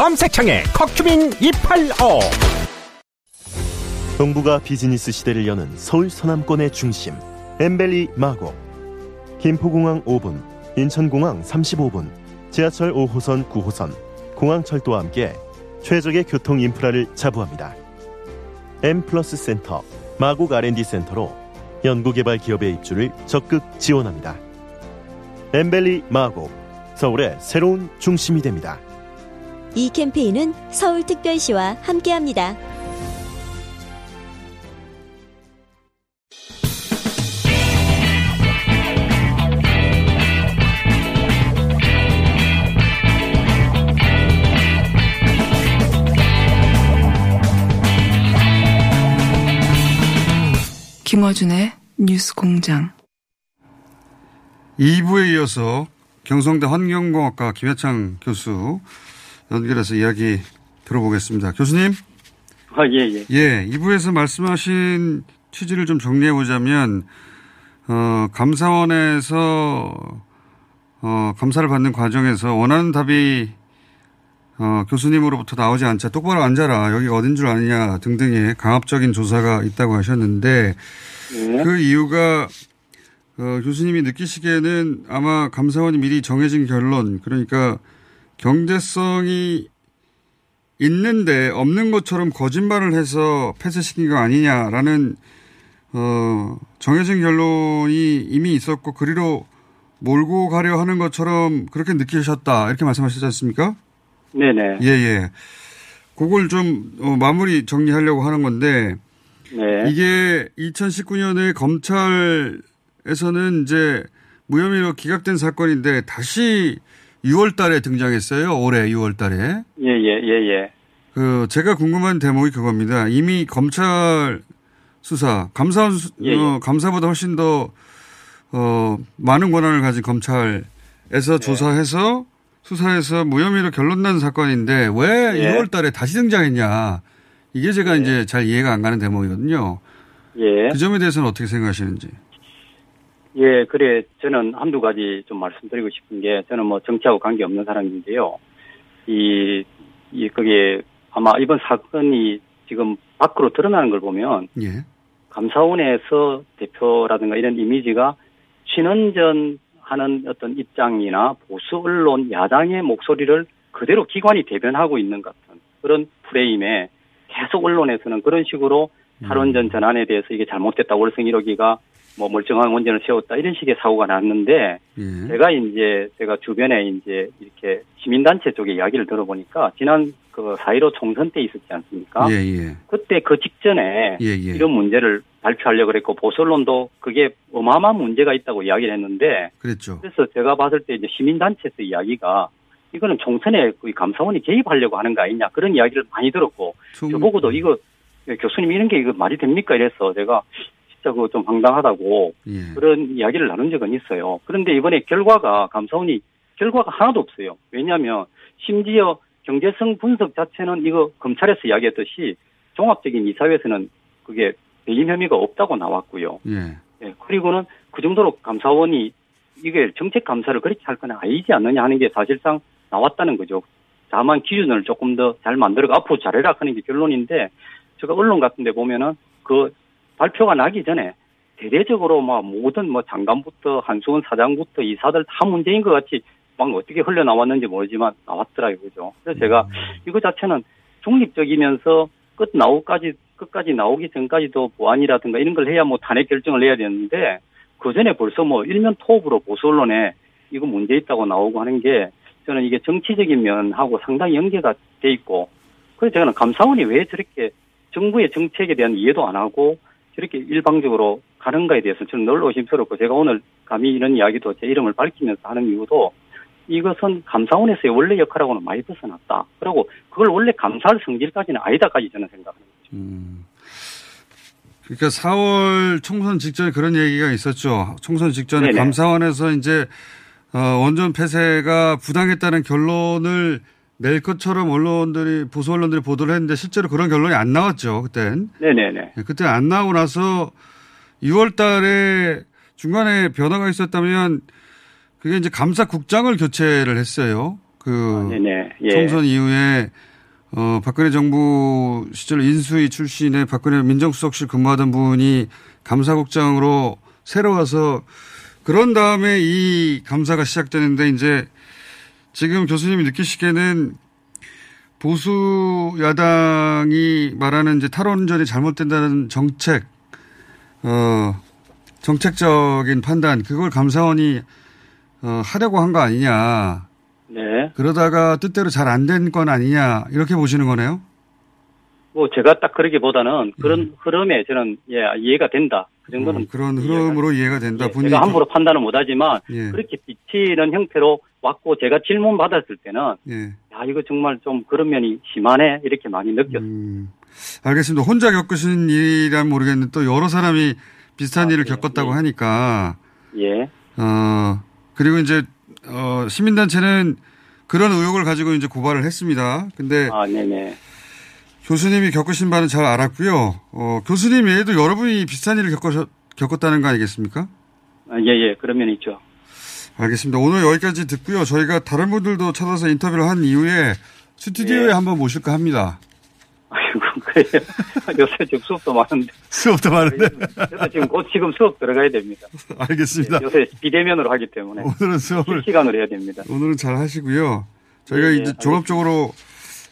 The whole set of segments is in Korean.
검색창에 커큐민 285 동부가 비즈니스 시대를 여는 서울 서남권의 중심 M밸리 마곡 김포공항 5분 인천공항 35분 지하철 5호선 9호선 공항철도와 함께 최적의 교통 인프라를 자부합니다. M 플러스 센터 마곡 R&D 센터로 연구개발 기업의 입주를 적극 지원합니다. 엠벨리 마곡 서울의 새로운 중심이 됩니다 이 캠페인은 서울특별시와 함께합니다. 김어준의 뉴스 공장. 2부에 이어서 경성대 환경공학과 김혜창 교수 연결해서 이야기 들어보겠습니다. 교수님. 아, 예, 예. 예, 2부에서 말씀하신 취지를 좀 정리해 보자면, 어, 감사원에서, 어, 감사를 받는 과정에서 원하는 답이, 어, 교수님으로부터 나오지 않자 똑바로 앉아라. 여기 어딘 줄 아느냐 등등의 강압적인 조사가 있다고 하셨는데, 예. 그 이유가, 어, 교수님이 느끼시기에는 아마 감사원이 미리 정해진 결론, 그러니까 경제성이 있는데 없는 것처럼 거짓말을 해서 폐쇄시킨 거 아니냐라는 어, 정해진 결론이 이미 있었고 그리로 몰고 가려 하는 것처럼 그렇게 느끼셨다 이렇게 말씀하시지 않습니까? 네네. 예, 예. 그걸 좀 어, 마무리 정리하려고 하는 건데 네. 이게 2019년에 검찰에서는 이제 무혐의로 기각된 사건인데 다시 6월 달에 등장했어요. 올해 6월 달에. 예, 예, 예, 예. 그 제가 궁금한 대목이 그겁니다. 이미 검찰 수사, 감사 수, 예, 예. 어, 감사보다 훨씬 더 어, 많은 권한을 가진 검찰에서 네. 조사해서 수사해서 무혐의로 결론 난 사건인데 왜 예. 6월 달에 다시 등장했냐. 이게 제가 이제 잘 이해가 안 가는 대목이거든요. 예. 그 점에 대해서는 어떻게 생각하시는지. 예, 그래. 저는 한두 가지 좀 말씀드리고 싶은 게, 저는 뭐 정치하고 관계없는 사람인데요. 이, 이, 그게 아마 이번 사건이 지금 밖으로 드러나는 걸 보면, 예. 감사원에서 대표라든가 이런 이미지가 친원전 하는 어떤 입장이나 보수 언론 야당의 목소리를 그대로 기관이 대변하고 있는 것 같은 그런 프레임에 계속 언론에서는 그런 식으로 탈원전 전환에 대해서 이게 잘못됐다 월성 1호기가 뭐 멀쩡한 원전을 세웠다 이런 식의 사고가 났는데 예. 제가 이제 제가 주변에 이제 이렇게 시민단체 쪽에 이야기를 들어보니까 지난 그4.15 총선 때 있었지 않습니까? 예, 예. 그때 그 직전에 예, 예. 이런 문제를 발표하려고 그랬고 보수 언론도 그게 어마어마한 문제가 있다고 이야기를 했는데 그랬죠. 그래서 제가 봤을 때 이제 시민단체에서 이야기가 이거는 총선에 그 감사원이 개입하려고 하는 거 아니냐 그런 이야기를 많이 들었고 총- 저보고도 이거 교수님 이런 게 이거 말이 됩니까 이래서 제가 진짜 좀 황당하다고 예. 그런 이야기를 나눈 적은 있어요. 그런데 이번에 결과가 감사원이 결과가 하나도 없어요. 왜냐하면 심지어 경제성 분석 자체는 이거 검찰에서 이야기했듯이 종합적인 이사회에서는 그게 배임 혐의가 없다고 나왔고요. 예. 예, 그리고는 그 정도로 감사원이 이게 정책 감사를 그렇게 할건 아니지 않느냐 하는 게 사실상 나왔다는 거죠. 다만 기준을 조금 더 잘 만들어 앞으로 잘해라 하는 게 결론인데 제가 언론 같은 데 보면은 그 발표가 나기 전에 대대적으로 막 모든 뭐 장관부터 한수원 사장부터 이사들 다 문제인 것 같이 막 어떻게 흘러나왔는지 모르지만 나왔더라고요. 그죠. 그래서 제가 이거 자체는 중립적이면서 끝 나오까지 끝까지 나오기 전까지도 보안이라든가 이런 걸 해야 뭐 탄핵 결정을 내야 되는데 그 전에 벌써 뭐 일면 토업으로 보수 언론에 이거 문제 있다고 나오고 하는 게 저는 이게 정치적인 면하고 상당히 연계가 돼 있고 그래서 저는 감사원이 왜 저렇게 정부의 정책에 대한 이해도 안 하고 저렇게 일방적으로 가는가에 대해서 저는 늘 의심스럽고 제가 오늘 감히 이런 이야기도 제 이름을 밝히면서 하는 이유도 이것은 감사원에서의 원래 역할하고는 많이 벗어났다. 그리고 그걸 원래 감사할 성질까지는 아니다까지 저는 생각합니다. 음. 그러니까 4월 총선 직전에 그런 얘기가 있었죠. 총선 직전에 네네. 감사원에서 이제 어, 원전 폐쇄가 부당했다는 결론을 낼 것처럼 언론들이 보수 언론들이 보도를 했는데 실제로 그런 결론이 안 나왔죠. 그땐 네네네. 그때 안 나오고 나서 6월 달에 중간에 변화가 있었다면 그게 이제 감사국장을 교체를 했어요. 그 네네. 예. 총선 이후에 어, 박근혜 정부 시절 인수위 출신의 박근혜 민정수석실 근무하던 분이 감사국장으로 새로 와서 그런 다음에 이 감사가 시작되는데 이제 지금 교수님이 느끼시기에는 보수 야당이 말하는 이제 탈원전이 잘못된다는 정책, 어, 정책적인 판단, 그걸 감사원이 어, 하려고 한 거 아니냐. 네. 그러다가 뜻대로 잘 안 된 건 아니냐 이렇게 보시는 거네요. 뭐 제가 딱 그러기보다는 그런 흐름에 저는 예, 이해가 된다. 그 정도는 음. 어, 그런 흐름으로 이해가 된다. 예, 분위기 제가 함부로 판단을 못하지만 예. 그렇게 비치는 형태로 왔고 제가 질문 받았을 때는 예. 야 이거 정말 좀 그런 면이 심하네 이렇게 많이 느꼈어요. 음, 알겠습니다. 혼자 겪으신 일이라면 모르겠는데 또 여러 사람이 비슷한 아, 일을 네, 겪었다고 네. 하니까 예. 어 그리고 이제 어 시민단체는 그런 의혹을 가지고 이제 고발을 했습니다. 근데 아 네네. 교수님이 겪으신 바는 잘 알았고요. 어 교수님 외에도 여러분이 비슷한 일을 겪으셨, 겪었다는 거 아니겠습니까? 아, 예, 예. 그런 면이 있죠. 알겠습니다. 오늘 여기까지 듣고요. 저희가 다른 분들도 찾아서 인터뷰를 한 이후에 스튜디오에 예. 한번 모실까 합니다. 아이고, 그래요. 요새 지금 수업도 많은데. 수업도 많은데. 저도 지금 곧 지금 수업 들어가야 됩니다. 알겠습니다. 예, 요새 비대면으로 하기 때문에. 오늘은 수업을 실시간으로 해야 됩니다. 오늘은 잘 하시고요. 저희가 예, 예, 이제 종합적으로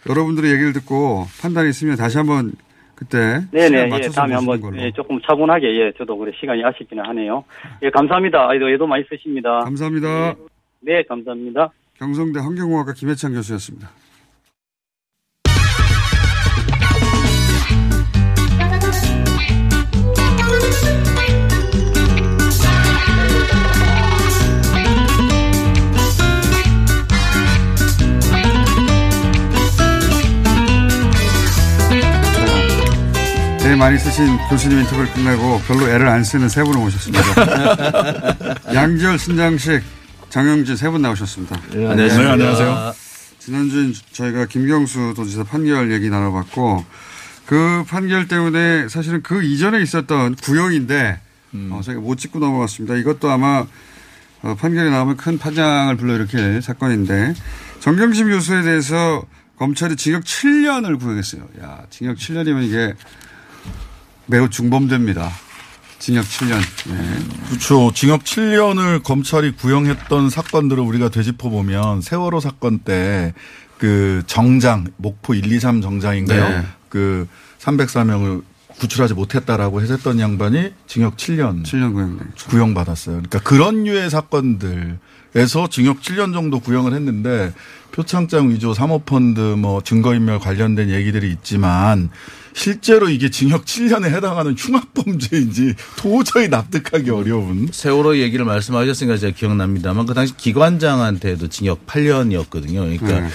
여러분들의 얘기를 듣고 판단이 있으면 다시 한번 그때 네네, 예, 맞춰서 다음에 한번 걸로. 예, 조금 차분하게, 예, 저도 그래 시간이 아쉽기는 하네요. 예, 감사합니다. 아이도 애도 많이 쓰십니다. 감사합니다. 네, 감사합니다. 경성대 환경공학과 김해찬 교수였습니다. 많이 쓰신 교수님 인터뷰를 끝내고 별로 애를 안 쓰는 세 분을 모셨습니다. 양지열, 신장식, 정영진 세 분 나오셨습니다. 안녕하세요. 안녕하세요. 지난주에 저희가 김경수 도지사 판결 얘기 나눠봤고 그 판결 때문에 사실은 그 이전에 있었던 구형인데 어, 저희가 못 짚고 넘어갔습니다. 이것도 아마 어, 판결이 나오면 큰 파장을 불러일으킬 사건인데 정경심 교수에 대해서 검찰이 징역 7년을 구형했어요. 야, 징역 7년이면 이게 매우 중범죄입니다. 징역 7년. 예. 그렇죠. 징역 7년을 검찰이 구형했던 사건들을 우리가 되짚어 보면 세월호 사건 때 그 정장 목포 1, 2, 3 정장인가요? 네. 그 304명을 구출하지 못했다라고 해줬던 양반이 징역 7년 7년 구형. 구형 받았어요. 그러니까 그런 류의 사건들 에서 징역 7년 정도 구형을 했는데 표창장 위조 사모펀드 뭐 증거인멸 관련된 얘기들이 있지만 실제로 이게 징역 7년에 해당하는 흉악범죄인지 도저히 납득하기 어려운 세월호 얘기를 말씀하셨으니까 제가 기억납니다만 그 당시 기관장한테도 징역 8년이었거든요. 그러니까 네.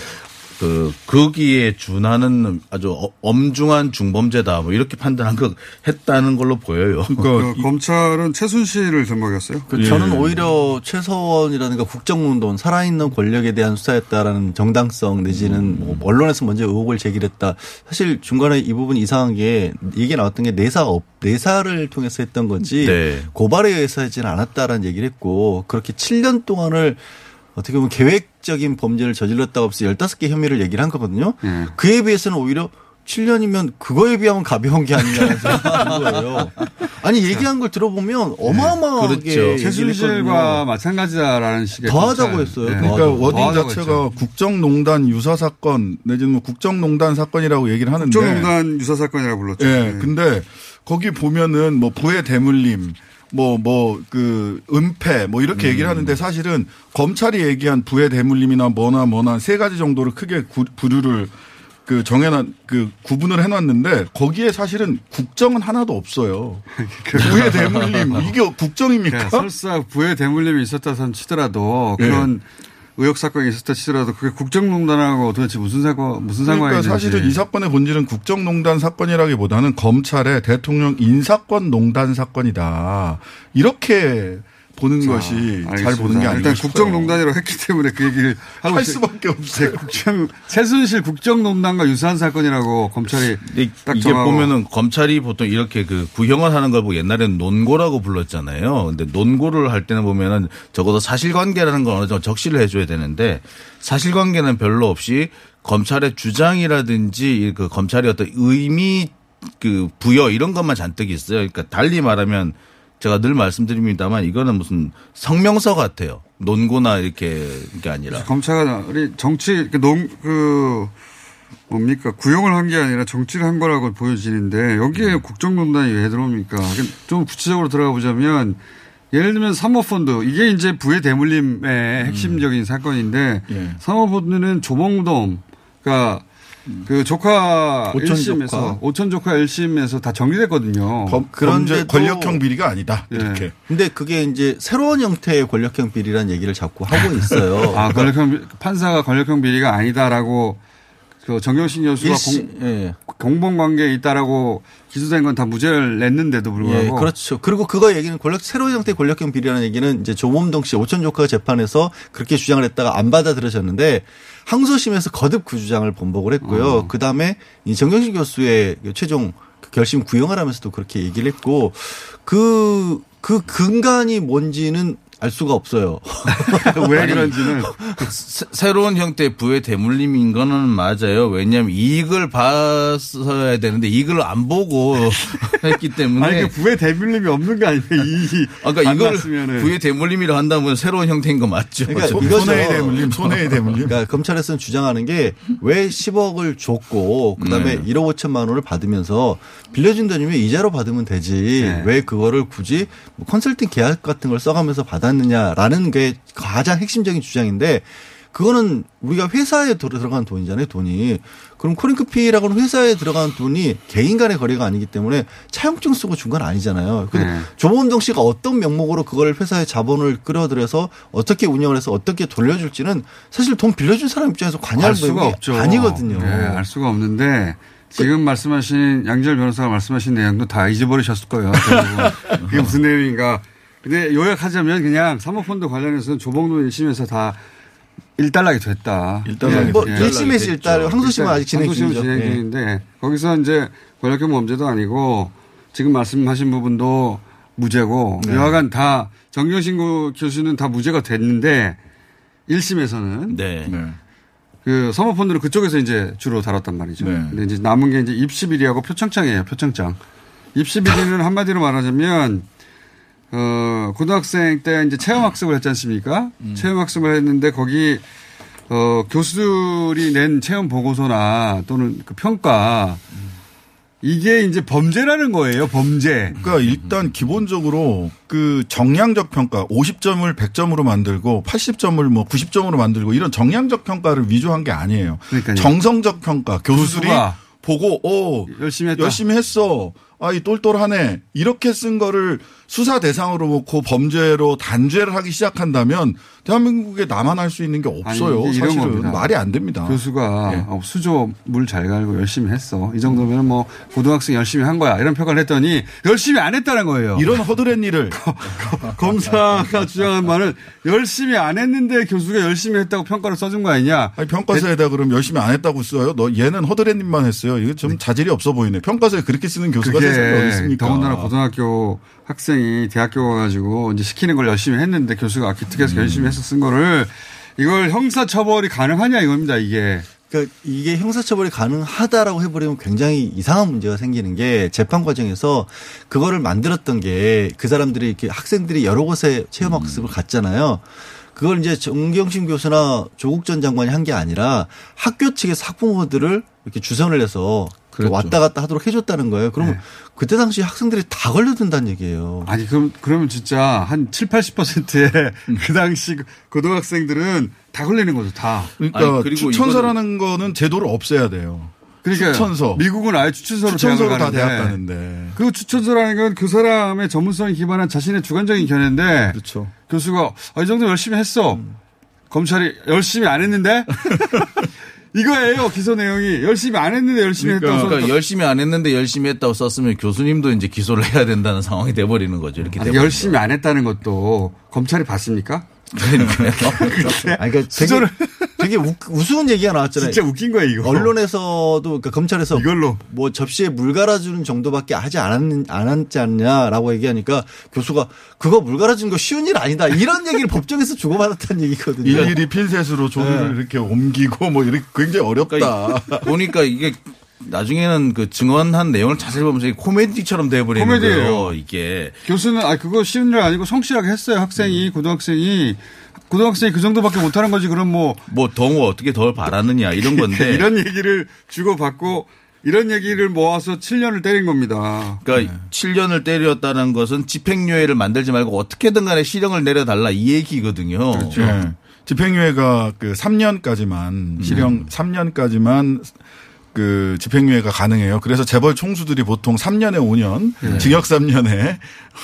그 거기에 준하는 아주 어- 엄중한 중범죄다 뭐 이렇게 판단한 거 했다는 걸로 보여요. 그 검찰은 최순실을 들먹였어요. 그 저는 오히려 최서원이라든가 국정농단 살아있는 권력에 대한 수사였다라는 정당성 내지는 뭐 언론에서 먼저 의혹을 제기했다. 사실 중간에 이 부분 이상한 게 얘기 나왔던 게 내사 업 내사를 통해서 했던 거지 네. 고발에 의해서 하지는 않았다라는 얘기를 했고 그렇게 7년 동안을 어떻게 보면 계획적인 범죄를 저질렀다고 해서 15개 혐의를 얘기를 한 거거든요. 예. 그에 비해서는 오히려 7년이면 그거에 비하면 가벼운 게 아니냐는 거예요. 아니 얘기한 걸 들어보면 어마어마하게 그렇죠. 얘기를 최순실과. 마찬가지다라는 식의 더하다고. 했어요. 예. 그러니까 더하다고. 워딩 더하다고 자체가 했죠. 국정농단 유사 사건 내지는 뭐 국정농단 사건이라고 얘기를 하는데 국정농단 유사 사건이라고 불렀죠. 예. 예. 근데 거기 보면은 뭐 부의 대물림 뭐 뭐 그 은폐 뭐 이렇게 얘기를 하는데 사실은 검찰이 얘기한 부의 대물림이나 뭐나 뭐나 세 가지 정도를 크게 구, 부류를 그 정해놨 그 구분을 해놨는데 거기에 사실은 국정은 하나도 없어요. 부의 대물림 이게 국정입니까? 그러니까 설사 부의 대물림이 있었다 선 치더라도 예. 그런 의혹 사건이 있었다 치더라도 그게 국정농단하고 도대체 무슨 사건 무슨 상관이 그러니까. 사실은 이 사건의 본질은 국정농단 사건이라기보다는 검찰의 대통령 인사권 농단 사건이다. 이렇게 보는 자, 것이 잘 알겠습니다. 보는 게 아닌가 일단 싶어요. 국정농단이라고 했기 때문에 그 얘기를 하고 할 있- 수밖에 없어요. 네, 국정 최순실 국정농단과 유사한 사건이라고 검찰이 이게 정하고. 보면은 검찰이 보통 이렇게 그 구형을 하는 걸 보고 옛날에는 논고라고 불렀잖아요. 근데 논고를 할 때는 보면은 적어도 사실관계라는 걸 어느 정도 적시를 해줘야 되는데 사실관계는 별로 없이 검찰의 주장이라든지 그 검찰의 어떤 의미 그 부여 이런 것만 잔뜩 있어요. 그러니까 달리 말하면 제가 늘 말씀드립니다만 이거는 무슨 성명서 같아요. 논고나 이렇게 게 아니라. 검찰이 정치 그농그 뭡니까 구형을 한 게 아니라 정치를 한 거라고 보여지는데 여기에 국정농단이 왜 들어옵니까? 좀 구체적으로 들어가 보자면 예를 들면 사모펀드 이게 이제 부의 대물림의 핵심적인 사건인데 예. 사모펀드는 조봉동 그러니까 그 조카 오천 1심에서 조카. 오천 조카 1심에서 다 정리됐거든요. 범, 범죄 권력형 비리가 아니다. 예. 이렇게. 근데 그게 이제 새로운 형태의 권력형 비리라는 얘기를 자꾸 하고 있어요. 아, 권력형 비- 판사가 권력형 비리가 아니다라고 그 정경심 교수가 일시- 공, 예. 공범 관계에 있다라고 기소된 건 다 무죄를 냈는데도 예, 불구하고 그렇죠. 그리고 그거 얘기는 권력 새로운 형태의 권력형 비리라는 얘기는 이제 조범동 씨 오천 조카 재판에서 그렇게 주장을 했다가 안 받아들여졌는데 항소심에서 거듭 그 주장을 번복을 했고요. 어. 그 다음에 이 정경심 교수의 그 최종 그 결심 구형을 하면서도 그렇게 얘기를 했고 그, 그 근간이 뭔지는 알 수가 없어요. 왜 그런지는 새- 새로운 형태의 부의 대물림인 거는 맞아요. 왜냐하면 이익을 봤어야 되는데 이익을 안 보고 했기 때문에. 아니 그 부의 대물림이 없는 거 아니에요? 이 아까 이걸 만났으면은. 부의 대물림이라 한다면 새로운 형태인 거 맞죠. 그러니까 이거죠. 손해의 대물림, 손해의 대물림. 그러니까 검찰에서는 주장하는 게 왜 10억을 줬고 그다음에 네. 1억 5천만 원을 받으면서 빌려준 돈이면 이자로 받으면 되지 네. 왜 그거를 굳이 뭐 컨설팅 계약 같은 걸 써가면서 받았 느냐라는 게 가장 핵심적인 주장인데 그거는 우리가 회사에 들어- 들어간 돈이잖아요, 돈이. 그럼 코링크피라고는 회사에 들어간 돈이 개인 간의 거래가 아니기 때문에 차용증 쓰고 준 건 아니잖아요. 근데 네. 조범동 씨가 어떤 명목으로 그걸 회사의 자본을 끌어들여서 어떻게 운영을 해서 어떻게 돌려줄지는 사실 돈 빌려준 사람 입장에서 관여할 알 수가 없죠. 아니거든요. 네, 알 수가 없는데 지금 말씀하신 양절 변호사가 말씀하신 내용도 다 잊어버리셨을 거예요. 그게 무슨 내용인가. 근데 요약하자면 그냥 사모펀드 관련해서는 조봉도 1심에서 다 일단락이 됐다. 일단락이 뭐 예. 1심에서 일단 항소심은 아직 진행 중이죠. 진행 중인데 거기서 이제 권력형 범죄도 아니고 지금 말씀하신 부분도 무죄고 네. 여하간 다 정경신 교수는 다 무죄가 됐는데 1심에서는 네. 그 사모펀드는 그쪽에서 이제 주로 다뤘단 말이죠. 네. 근데 이제 남은 게 이제 입시 비리하고 표창장이에요. 표창장. 입시 비리는 한마디로 말하자면 어 고등학생 때 이제 체험학습을 했지 않습니까? 체험학습을 했는데 거기 어 교수들이 낸 체험 보고서나 또는 그 평가 이게 이제 범죄라는 거예요. 범죄. 그러니까 일단 기본적으로 그 정량적 평가 50점을 100점으로 만들고 80점을 뭐 90점으로 만들고 이런 정량적 평가를 위조한 게 아니에요. 그러니까요. 정성적 평가 교수들이 보고 오 열심히 했다. 열심히 했어. 아 이 똘똘하네. 이렇게 쓴 거를 수사 대상으로 놓고 범죄로 단죄를 하기 시작한다면 대한민국에 나만 할 수 있는 게 없어요. 아니, 사실은 겁니다. 말이 안 됩니다. 교수가 예. 어, 수조 물 잘 갈고 열심히 했어. 이 정도면 뭐 고등학생 열심히 한 거야. 이런 평가를 했더니 열심히 안 했다는 거예요. 이런 허드렛 일을 검사가 주장한 말은 열심히 안 했는데 교수가 열심히 했다고 평가를 써준 거 아니냐. 아니, 평가서에다 그럼 열심히 안 했다고 써요. 너 얘는 허드렛님만 했어요. 이거 좀 자질이 없어 보이네. 평가서에 그렇게 쓰는 교수가 어디 그게 있습니까? 더군다나 고등학교 학생이 대학교 가가지고 이제 시키는 걸 열심히 했는데 교수가 기특해서 열심히 해서 쓴 거를 이걸 형사 처벌이 가능하냐 이겁니다 이게. 그러니까 이게 형사처벌이 가능하다라고 해버리면 굉장히 이상한 문제가 생기는 게 재판 과정에서 그거를 만들었던 게 그 사람들이 이렇게 학생들이 여러 곳에 체험 학습을 갔잖아요. 그걸 이제 정경심 교수나 조국 전 장관이 한 게 아니라 학교 측에서 학부모들을 이렇게 주선을 해서 그렇죠. 왔다 갔다 하도록 해줬다는 거예요. 그러면 네. 그때 당시 학생들이 다 걸려든다는 얘기예요. 아니 그럼 그러면 진짜 한 7, 80%의 그 당시 고등학생들은 다 걸리는 거죠 다. 그러니까 아니, 그리고 추천서라는 거는 제도를 없애야 돼요. 그러니까 추천서. 미국은 아예 추천서로 추천서로 다 대학 가는데 가는데. 그 추천서라는 건 그 사람의 전문성에 기반한 자신의 주관적인 견해인데 그렇죠. 교수가 아, 이 정도 열심히 했어. 검찰이 열심히 안 했는데 이거예요 기소 내용이 열심히 안 했는데 열심히 그러니까, 했다고 그러니까 열심히 안 했는데 열심히 했다고 썼으면 교수님도 이제 기소를 해야 된다는 상황이 돼버리는 거죠. 이렇게 아니. 열심히 안 했다는 것도 검찰이 봤습니까? 아니, 그러니까 되게, 되게 우, 우스운 얘기가 나왔잖아요. 진짜 웃긴 거예요 이거. 언론에서도 그러니까 검찰에서 이걸로 뭐 접시에 물 갈아주는 정도밖에 하지 않았, 않았지 않냐라고 얘기하니까 교수가 그거 물 갈아주는 거 쉬운 일 아니다 이런 얘기를 법정에서 주고받았다는 얘기거든요. 일일이 핀셋으로 조류를 네. 이렇게 옮기고 뭐 이렇게 굉장히 어렵다. 그러니까 보니까 이게 나중에는 그 증언한 내용을 자세히 보면서 코미디처럼 돼버리는 코미디예요. 거예요. 이게 교수는 아 그거 쉬운 일 아니고 성실하게 했어요 학생이 고등학생이 고등학생이 그 정도밖에 못하는 거지 그럼 뭐뭐더뭐 어떻게 덜 바라느냐 이런 건데 이런 얘기를 주고 받고 이런 얘기를 모아서 7년을 때린 겁니다. 그러니까 7년을 때렸다는 것은 집행유예를 만들지 말고 어떻게든 간에 실형을 내려달라 이 얘기거든요. 그렇죠. 예. 집행유예가 그 3년까지만 실형 3년까지만 그 집행유예가 가능해요. 그래서 재벌 총수들이 보통 3년에 5년, 네. 징역 3년에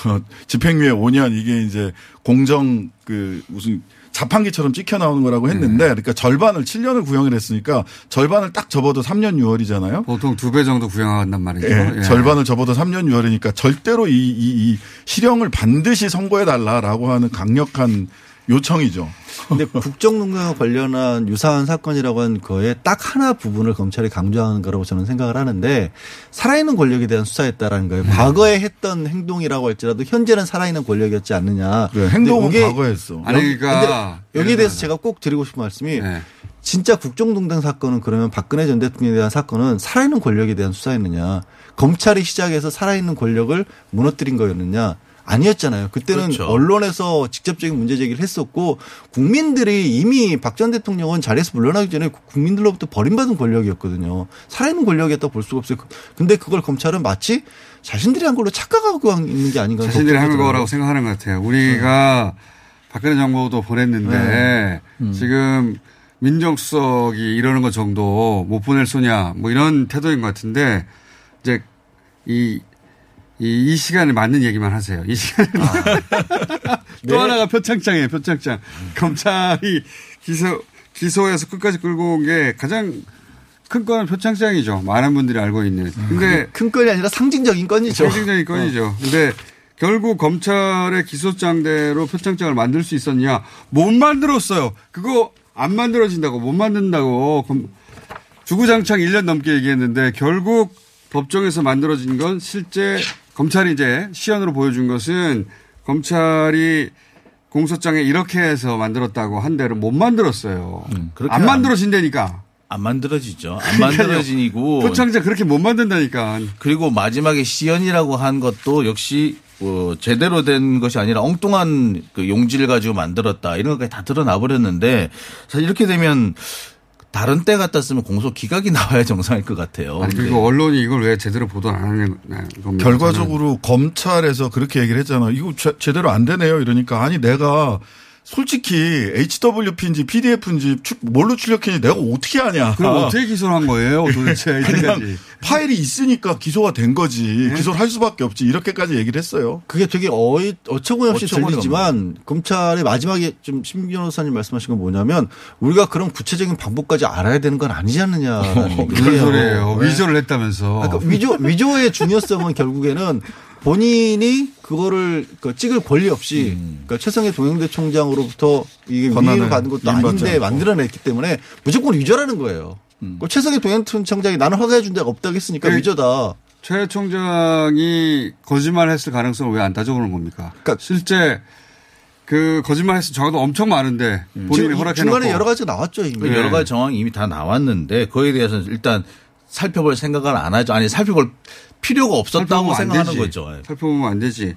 어, 집행유예 5년 이게 이제 공정 그 무슨 자판기처럼 찍혀 나오는 거라고 했는데 그러니까 절반을 7년을 구형을 했으니까 절반을 딱 접어도 3년 6월이잖아요. 보통 두 배 정도 구형한단 말이죠. 예, 예. 절반을 접어도 3년 6월이니까 절대로 이, 이, 이 실형을 반드시 선고해 달라라고 하는 강력한 요청이죠. 근데 국정농단과 관련한 유사한 사건이라고 한 거에 딱 하나 부분을 검찰이 강조하는 거라고 저는 생각을 하는데 살아있는 권력에 대한 수사였다라는 거예요. 네. 과거에 했던 행동이라고 할지라도 현재는 살아있는 권력이었지 않느냐. 그래, 행동은 과거에 했어. 아니 그러니까 근데 여기에 대해서 제가 꼭 드리고 싶은 말씀이 네. 진짜 국정농단 사건은 그러면 박근혜 전 대통령에 대한 사건은 살아있는 권력에 대한 수사였느냐. 검찰이 시작해서 살아있는 권력을 무너뜨린 거였느냐. 아니었잖아요. 그때는 그렇죠. 언론에서 직접적인 문제 제기를 했었고 국민들이 이미 박 전 대통령은 자리에서 물러나기 전에 국민들로부터 버림받은 권력이었거든요. 살아있는 권력이었다고 볼 수가 없어요. 근데 그걸 검찰은 마치 자신들이 한 걸로 착각하고 있는 게 아닌가. 자신들이 한 거라고 생각하는 것 같아요. 우리가 박근혜 정부도 보냈는데 네. 음. 지금 민정수석이 이러는 것 정도 못 보낼 소냐 뭐 이런 태도인 것 같은데 이제 이, 이, 이 시간에 맞는 얘기만 하세요. 이 시간에. 또 네. 하나가 표창장이에요, 표창장. 검찰이 기소, 기소해서 끝까지 끌고 온 게 가장 큰 건은 표창장이죠. 많은 분들이 알고 있는. 근데 큰 건이 아니라 상징적인 건이죠. 상징적인 건이죠. 근데 결국 검찰의 기소장대로 표창장을 만들 수 있었냐? 못 만들었어요. 그거 안 만들어진다고 못 만든다고 검- 주구장창 1년 넘게 얘기했는데 결국 법정에서 만들어진 건 실제 검찰이 이제 시연으로 보여준 것은 검찰이 공소장에 이렇게 해서 만들었다고 한 대로 못 만들었어요. 그렇게 안 안- 만들어진다니까. 안 만들어지죠. 안. 만들어지고 표창장 그렇게 못 만든다니까. 그리고 마지막에 시연이라고 한 것도 역시 어, 제대로 된 것이 아니라 엉뚱한 그 용지를 가지고 만들었다 이런 것까지 다 드러나 버렸는데 사실 이렇게 되면 다른 때 같았으면 공소 기각이 나와야 정상일 것 같아요. 아니, 그리고 언론이 이걸 왜 제대로 보도 안 하는 겁니까? 결과적으로 검찰에서 그렇게 얘기를 했잖아. 이거 제, 제대로 안 되네요. 이러니까 아니 내가 솔직히 HWP인지 PDF인지 뭘로 출력했는지 내가 어떻게 아냐. 그럼 어떻게 기소를 한 거예요, 도대체 그냥? 파일이 있으니까 기소가 된 거지. 네? 기소를 할 수밖에 없지. 이렇게까지 얘기를 했어요. 그게 되게 어이, 어처구니없이 어처구니가 들리지만 검찰의 마지막에 좀 심 변호사님 말씀하신 건 뭐냐면 우리가 그런 구체적인 방법까지 알아야 되는 건 아니지 않느냐라는 무슨. 소리예요? 네. 위조를 했다면서. 그러니까 위조 위조의 중요성은 결국에는 본인이 그거를 그 찍을 권리 없이 그러니까 최성해 동행대 총장으로부터 이게 권한을 위임을 받은 것도 아닌데 않고. 만들어냈기 때문에 무조건 위조라는 거예요. 그 최성해 동행대 총장이 나는 허가해 준 데가 없다고 했으니까 그- 위조다. 최 총장이 거짓말 했을 가능성을 왜 안 따져보는 겁니까? 그러니까 실제 그 거짓말 했을 적어도 엄청 많은데 본인이 지금 허락해 놓고. 중간에 여러 가지가 나왔죠 이미. 그 여러 가지 정황이 이미 다 나왔는데 그거에 대해서는 일단 살펴볼 생각을 안 하죠. 아니 살펴볼 필요가 없었다고 생각하는. 거죠. 예. 살펴보면 안 되지.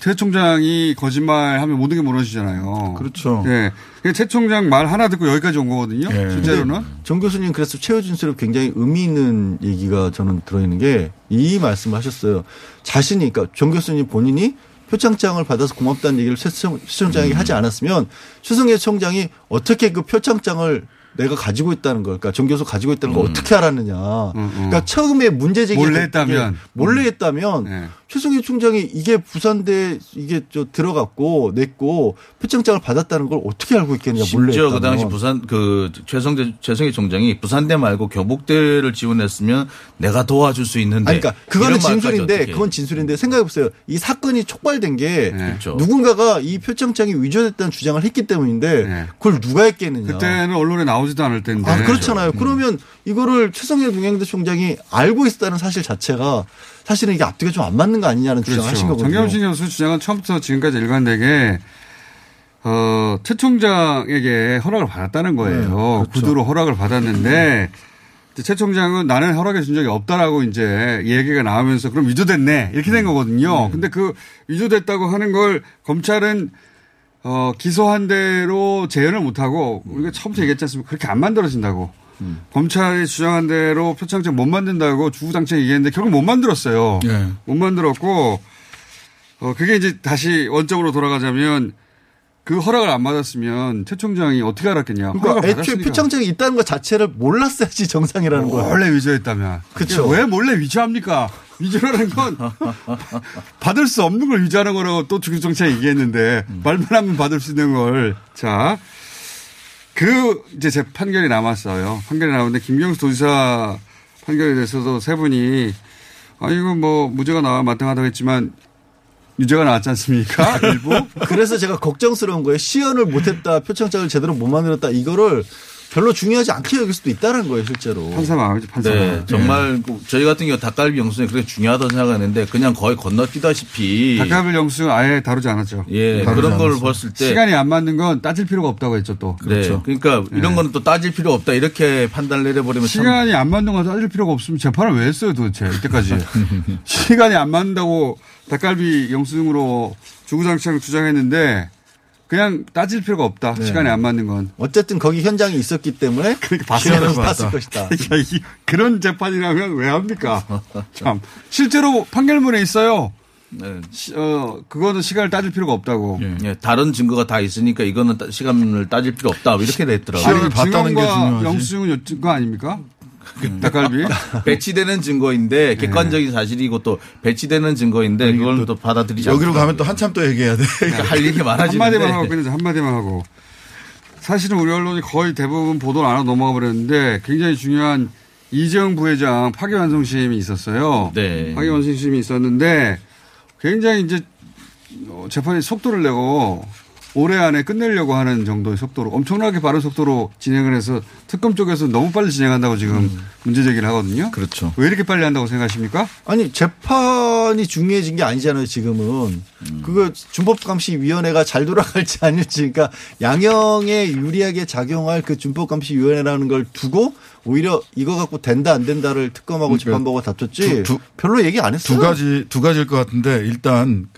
최 총장이 거짓말하면 모든 게 무너지잖아요. 그렇죠. 예. 그최 총장 말 하나 듣고 여기까지 온 거거든요. 예. 실제로는. 정 교수님 그래서 최후 진술에 굉장히 의미 있는 얘기가 저는 들어있는 게 이 말씀을 하셨어요. 자신이 그러니까 정 교수님 본인이 표창장을 받아서 고맙다는 얘기를 최 총- 최 총장에게 하지 않았으면 추승혜 총장이 어떻게 그 표창장을 내가 가지고 있다는 걸, 그러니까 정 교수 가지고 있다는 걸 어떻게 알았느냐. 그러니까 처음에 문제 제기 음, 몰래 했다면. 몰래 했다면 네. 최성희 총장이 이게 부산대 이게 저 들어갔고 냈고 표창장을 받았다는 걸 어떻게 알고 있겠냐 몰래 심지어 했다면. 그 당시 부산 그 최성재 최성희 총장이 부산대 말고 교복대를 지원했으면 내가 도와줄 수 있는데. 아니, 그러니까 그거는 진술인데 그건 진술인데 생각해 보세요. 이 사건이 촉발된 게 그렇죠. 누군가가 이 표창장이 위조됐다는 주장을 했기 때문인데 네. 그걸 누가 했겠느냐. 그때는 언론에 나오 지도 않을 텐데. 아, 그렇잖아요. 음. 그러면 이거를 최성일 경영대 총장이 알고 있었다는 사실 자체가 사실은 이게 앞뒤가 좀 안 맞는 거 아니냐는 주장을 하신 그렇죠. 거거든요. 정경심 교수 주장은 처음부터 지금까지 일관되게 어, 최 총장에게 허락을 받았다는 거예요. 네, 그렇죠. 구두로 허락을 받았는데 최 총장은 나는 허락해 준 적이 없다라고 이제 얘기가 나오면서 그럼 위조됐네 이렇게 된 거거든요. 근데 그 위조됐다고 하는 걸 검찰은 어, 기소한 대로 재현을 못하고 우리가 처음부터 얘기했지 않습니까? 그렇게 안 만들어진다고. 검찰이 주장한 대로 표창장 못 만든다고 주구장창 얘기했는데 결국 못 만들었어요. 예. 못 만들었고 어 그게 이제 다시 원점으로 돌아가자면 그 허락을 안 받았으면 최 총장이 어떻게 알았겠냐. 그러니까 애초에. 표창장이 있다는 것 자체를 몰랐어야지 정상이라는 거예요. 몰래 위조했다면. 그쵸. 왜 몰래 위조합니까? 위조라는 건 받을 수 없는 걸 위조하는 거라고 또 주구장창 얘기했는데 말만 하면 받을 수 있는 걸. 자. 그 이제 제 판결이 남았어요. 판결이 나오는데 김경수 도지사 판결에 대해서도 세 분이 아 이거 뭐 무죄가 나와 마땅하다고 했지만 유죄가 나왔지 않습니까? 일부. 그래서 제가 걱정스러운 거예요. 시연을 못했다, 표창장을 제대로 못 만들었다. 이거를 별로 중요하지 않게 여길 수도 있다는 거예요, 실제로. 판사 마음이죠, 판사 네, 마음. 정말 그 저희 같은 경우 닭갈비 영수증이 그렇게 중요하다고 생각했는데 그냥 거의 건너뛰다시피 닭갈비 영수증 아예 다루지 않았죠. 예, 다루지 그런 걸. 봤을 때 시간이 안 맞는 건 따질 필요가 없다고 했죠, 또. 네, 그러니까 이런 네. 거는 또 따질 필요 없다 이렇게 판단을 내려버리면 참 시간이 안 맞는 건 따질 필요가 없으면 재판을 왜 했어요 도대체 이때까지 시간이 안 맞는다고 닭갈비 영수증으로 주구장창 주장했는데 그냥 따질 필요가 없다 네. 시간이 안 맞는 건 어쨌든 거기 현장에 있었기 때문에 봤어요. 봤을 것이다. 그러니까 이- 그런 재판이라면 왜 합니까 참 실제로 판결문에 있어요 네. 시- 어 그거는 시간을 따질 필요가 없다고 예, 다른 증거가 다 있으니까 이거는 따- 시간을 따질 필요 없다 뭐 이렇게 됐더라고요. 아니, 증언과 영수증은 증거 아닙니까 닭갈비 배치되는 증거인데 객관적인 사실이고 또 배치되는 증거인데 그걸 또 받아들이지 여기로 않더라고요. 가면 또 한참 또 얘기해야 돼. 그러니까 할 얘기 많아지는데 한마디만 하고 끝내자. 한마디만 하고. 사실은 우리 언론이 거의 대부분 보도를 안 하고 넘어가 버렸는데 굉장히 중요한 이재용 부회장 파기환송심이 있었어요. 네. 파기환송심이 있었는데 굉장히 이제 어, 재판이 속도를 내고 올해 안에 끝내려고 하는 정도의 속도로 엄청나게 빠른 속도로 진행을 해서 특검 쪽에서 너무 빨리 진행한다고 지금 문제 제기를 하거든요. 그렇죠. 왜 이렇게 빨리 한다고 생각하십니까? 아니 재판이 중요해진 게 아니잖아요 지금은 그거 준법감시위원회가 잘 돌아갈지 아닐지 그러니까 양형에 유리하게 작용할 그 준법감시위원회라는 걸 두고 오히려 이거 갖고 된다 안 된다를 특검하고 재판부가 다퉜지 두- 두- 별로 얘기 안 했어요. 두 가지 두 가지일 것 같은데 일단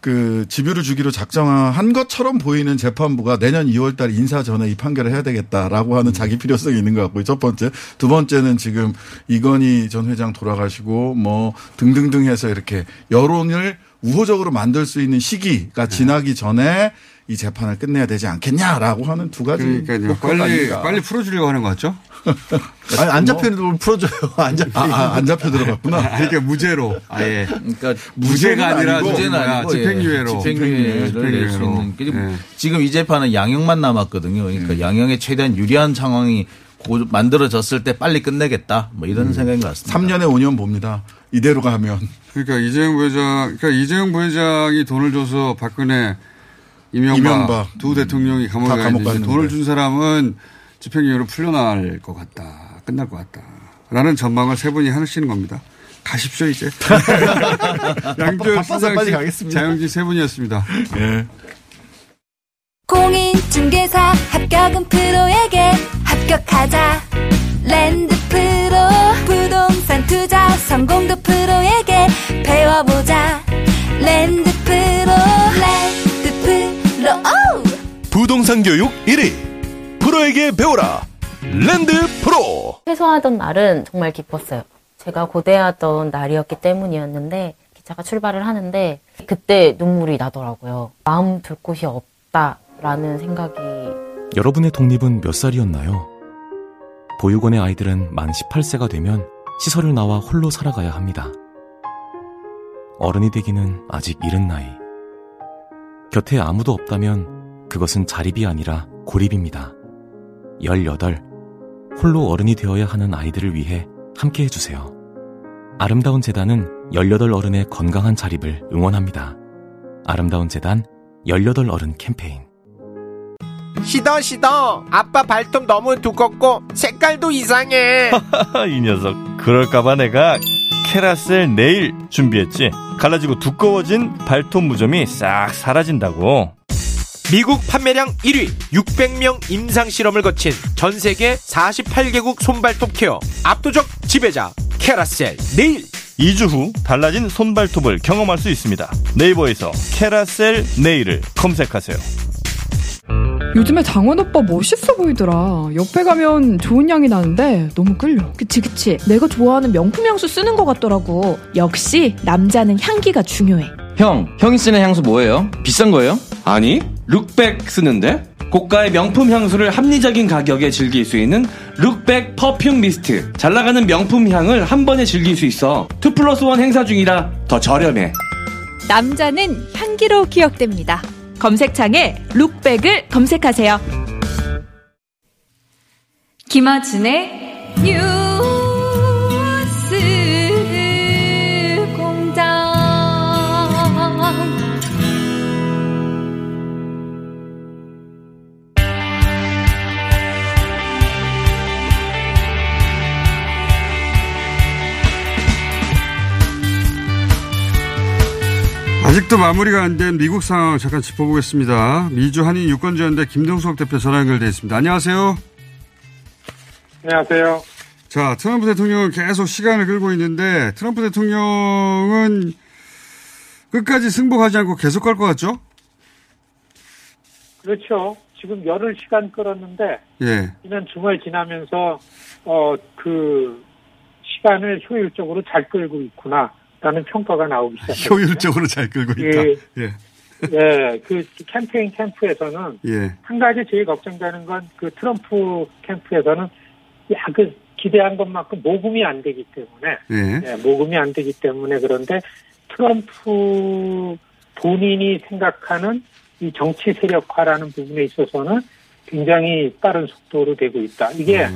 그 집유를 주기로 작정한 것처럼 보이는 재판부가 내년 2월 달 인사 전에 이 판결을 해야 되겠다라고 하는 자기 필요성이 있는 것 같고요. 첫 번째. 두 번째는 지금 이건희 전 회장 돌아가시고 뭐 등등등 해서 이렇게 여론을 우호적으로 만들 수 있는 시기가 지나기 전에 이 재판을 끝내야 되지 않겠냐라고 하는 두 가지. 그러니까요. 빨리 아닌가. 빨리 풀어주려고 하는 것 같죠? 아니, 안 잡히는 걸 풀어줘요. 안 잡히. 아, 아, 안 잡혀 들어갔구나. 아니, 그러니까 무죄로. 아예. 그러니까 무죄가 아니라 무죄는 아니고 집행유예로. 예, 집행유예를 낼수 집행유예로. 있는. 예. 지금 이 재판은 양형만 남았거든요. 그러니까 양형에 최대한 유리한 상황이 고- 만들어졌을 때 빨리 끝내겠다. 뭐 이런 생각인 것 같습니다. 3년에 5년 봅니다. 이대로 가면. 그러니까 이재용 부회장, 그러니까 이재용 부회장이 돈을 줘서 박근혜, 이명박, 이명박. 두 대통령이 감옥에 다가 감옥 있는데 갔는데. 돈을 준 사람은 집행유예로 풀려날 것 같다. 끝날 것 같다. 라는 전망을 세 분이 하시는 겁니다. 가십시오, 이제. 양조 빨리 가겠습니다. 자영진 세 분이었습니다. 예. 공인중개사 합격은 프로에게 합격하자 랜드 프로 부동산 투자 성공도 프로에게 배워보자 랜드 프로 랜드 프로 오! 부동산 교육 1위 프로에게 배워라 랜드 프로 퇴소하던 날은 정말 기뻤어요. 제가 고대하던 날이었기 때문이었는데 기차가 출발을 하는데 그때 눈물이 나더라고요. 마음 둘 곳이 없다라는 생각이 여러분의 독립은 몇 살이었나요? 보육원의 아이들은 만 18세가 되면 시설을 나와 홀로 살아가야 합니다. 어른이 되기는 아직 이른 나이. 곁에 아무도 없다면 그것은 자립이 아니라 고립입니다. 18. 홀로 어른이 되어야 하는 아이들을 위해 함께 해주세요. 아름다운 재단은 18 어른의 건강한 자립을 응원합니다. 아름다운 재단 18 어른 캠페인. 시더 시더 아빠 발톱 너무 두껍고 색깔도 이상해 이 녀석 그럴까봐 내가 캐라셀 네일 준비했지 갈라지고 두꺼워진 발톱 무좀이 싹 사라진다고 미국 판매량 1위 600명 임상 실험을 거친 전 세계 48개국 손발톱 케어 압도적 지배자 캐라셀 네일 2주 후 달라진 손발톱을 경험할 수 있습니다 네이버에서 캐라셀 네일을 검색하세요 요즘에 장원 오빠 멋있어 보이더라. 옆에 가면 좋은 향이 나는데 너무 끌려. 그치 그치. 내가 좋아하는 명품 향수 쓰는 것 같더라고. 역시 남자는 향기가 중요해. 형, 형이 쓰는 향수 뭐예요? 비싼 거예요? 아니, 룩백 쓰는데? 고가의 명품 향수를 합리적인 가격에 즐길 수 있는 룩백 perfume mist. 잘 나가는 명품 향을 한 번에 즐길 수 있어. 2 플러스 1 행사 중이라 더 저렴해. 남자는 향기로 기억됩니다. 검색창에 룩백을 검색하세요. 김어준의 뉴 아직도 마무리가 안 된 미국 상황 잠깐 짚어보겠습니다. 미주 한인 유권자연대 김동석 대표 전화 연결돼 있습니다. 안녕하세요. 안녕하세요. 자, 트럼프 대통령은 계속 시간을 끌고 있는데 트럼프 대통령은 끝까지 승복하지 않고 계속 갈 것 같죠? 그렇죠. 지금 열흘 시간 끌었는데 예. 지난 주말 지나면서 어 그 시간을 효율적으로 잘 끌고 있구나 라는 평가가 나오기 시작했어요. 효율적으로 잘 끌고 있다. 예. 예. 예, 그 캠페인 캠프에서는 예. 한 가지 제일 걱정되는 건 그 트럼프 캠프에서는 야, 그 기대한 것만큼 모금이 안 되기 때문에 예. 예, 모금이 안 되기 때문에 그런데 트럼프 본인이 생각하는 이 정치 세력화라는 부분에 있어서는 굉장히 빠른 속도로 되고 있다. 이게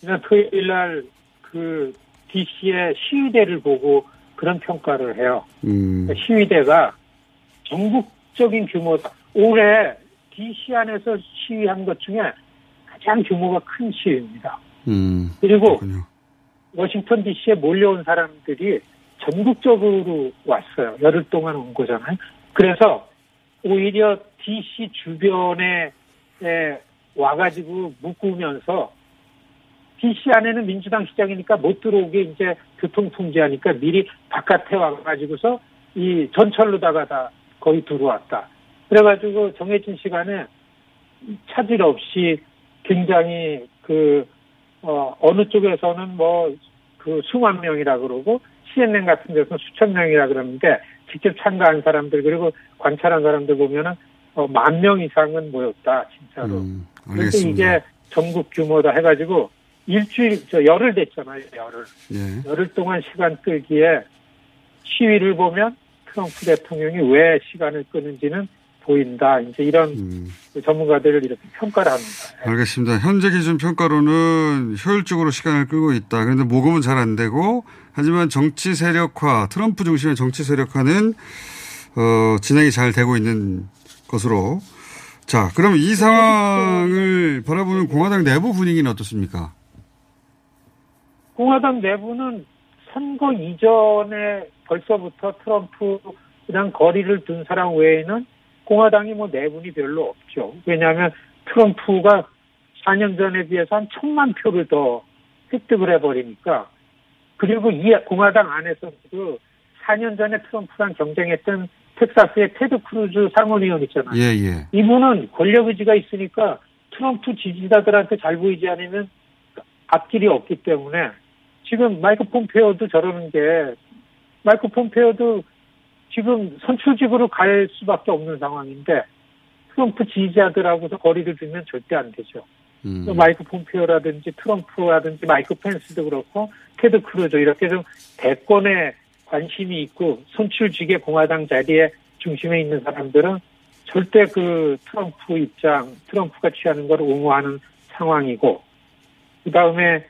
지난 토요일 날 그 DC의 시위대를 보고 그런 평가를 해요. 음. 그러니까 시위대가 전국적인 규모다. 올해 DC 안에서 시위한 것 중에 가장 규모가 큰 시위입니다. 음. 그리고 워싱턴 DC에 몰려온 사람들이 전국적으로 왔어요. 열흘 동안 온 거잖아요. 그래서 오히려 DC 주변에 에, 와가지고 묶으면서 DC 안에는 민주당 시장이니까 못 들어오게 이제 교통 통제하니까 미리 바깥에 와가지고서 이 전철로다가 다 거의 들어왔다. 그래가지고 정해진 시간에 차질 없이 굉장히 그, 어, 어느 쪽에서는 뭐, 그 수만 명이라 그러고, CNN 같은 데서는 수천 명이라 그러는데, 직접 참가한 사람들, 그리고 관찰한 사람들 보면은, 어, 만 명 이상은 모였다, 진짜로. 그래서 알겠습니다. 이게 전국 규모다 해가지고, 일주일, 저, 열흘 됐잖아요, 열흘. 예. 열흘 동안 시간 끌기에 시위를 보면 트럼프 대통령이 왜 시간을 끄는지는 보인다. 이제 이런 그 전문가들을 이렇게 평가를 합니다. 알겠습니다. 현재 기준 평가로는 효율적으로 시간을 끌고 있다. 그런데 모금은 잘 안 되고 하지만 정치 세력화, 트럼프 중심의 정치 세력화는 어, 진행이 잘 되고 있는 것으로. 자, 그럼 이 상황을 바라보는 공화당 내부 분위기는 어떻습니까? 공화당 내부는 선거 이전에 벌써부터 트럼프랑 거리를 둔 사람 외에는 공화당이 뭐 내분이 별로 없죠. 왜냐하면 트럼프가 4년 전에 비해서 한 천만 표를 더 획득을 해버리니까 그리고 이 공화당 안에서도 4년 전에 트럼프랑 경쟁했던 텍사스의 테드 크루즈 상원의원 있잖아요. 예, 예. 이분은 권력 의지가 있으니까 트럼프 지지자들한테 잘 보이지 않으면 앞길이 없기 때문에 지금 마이크 폼페오도 저러는 게 마이크 폼페오도 지금 선출직으로 갈 수밖에 없는 상황인데 트럼프 지지자들하고도 거리를 두면 절대 안 되죠. 음. 또 마이크 폼페오라든지 트럼프라든지 마이크 펜스도 그렇고 테드 크루즈 이렇게 좀 대권에 관심이 있고 선출직에 공화당 자리에 중심에 있는 사람들은 절대 그 트럼프 입장, 트럼프가 취하는 걸 옹호하는 상황이고 그 다음에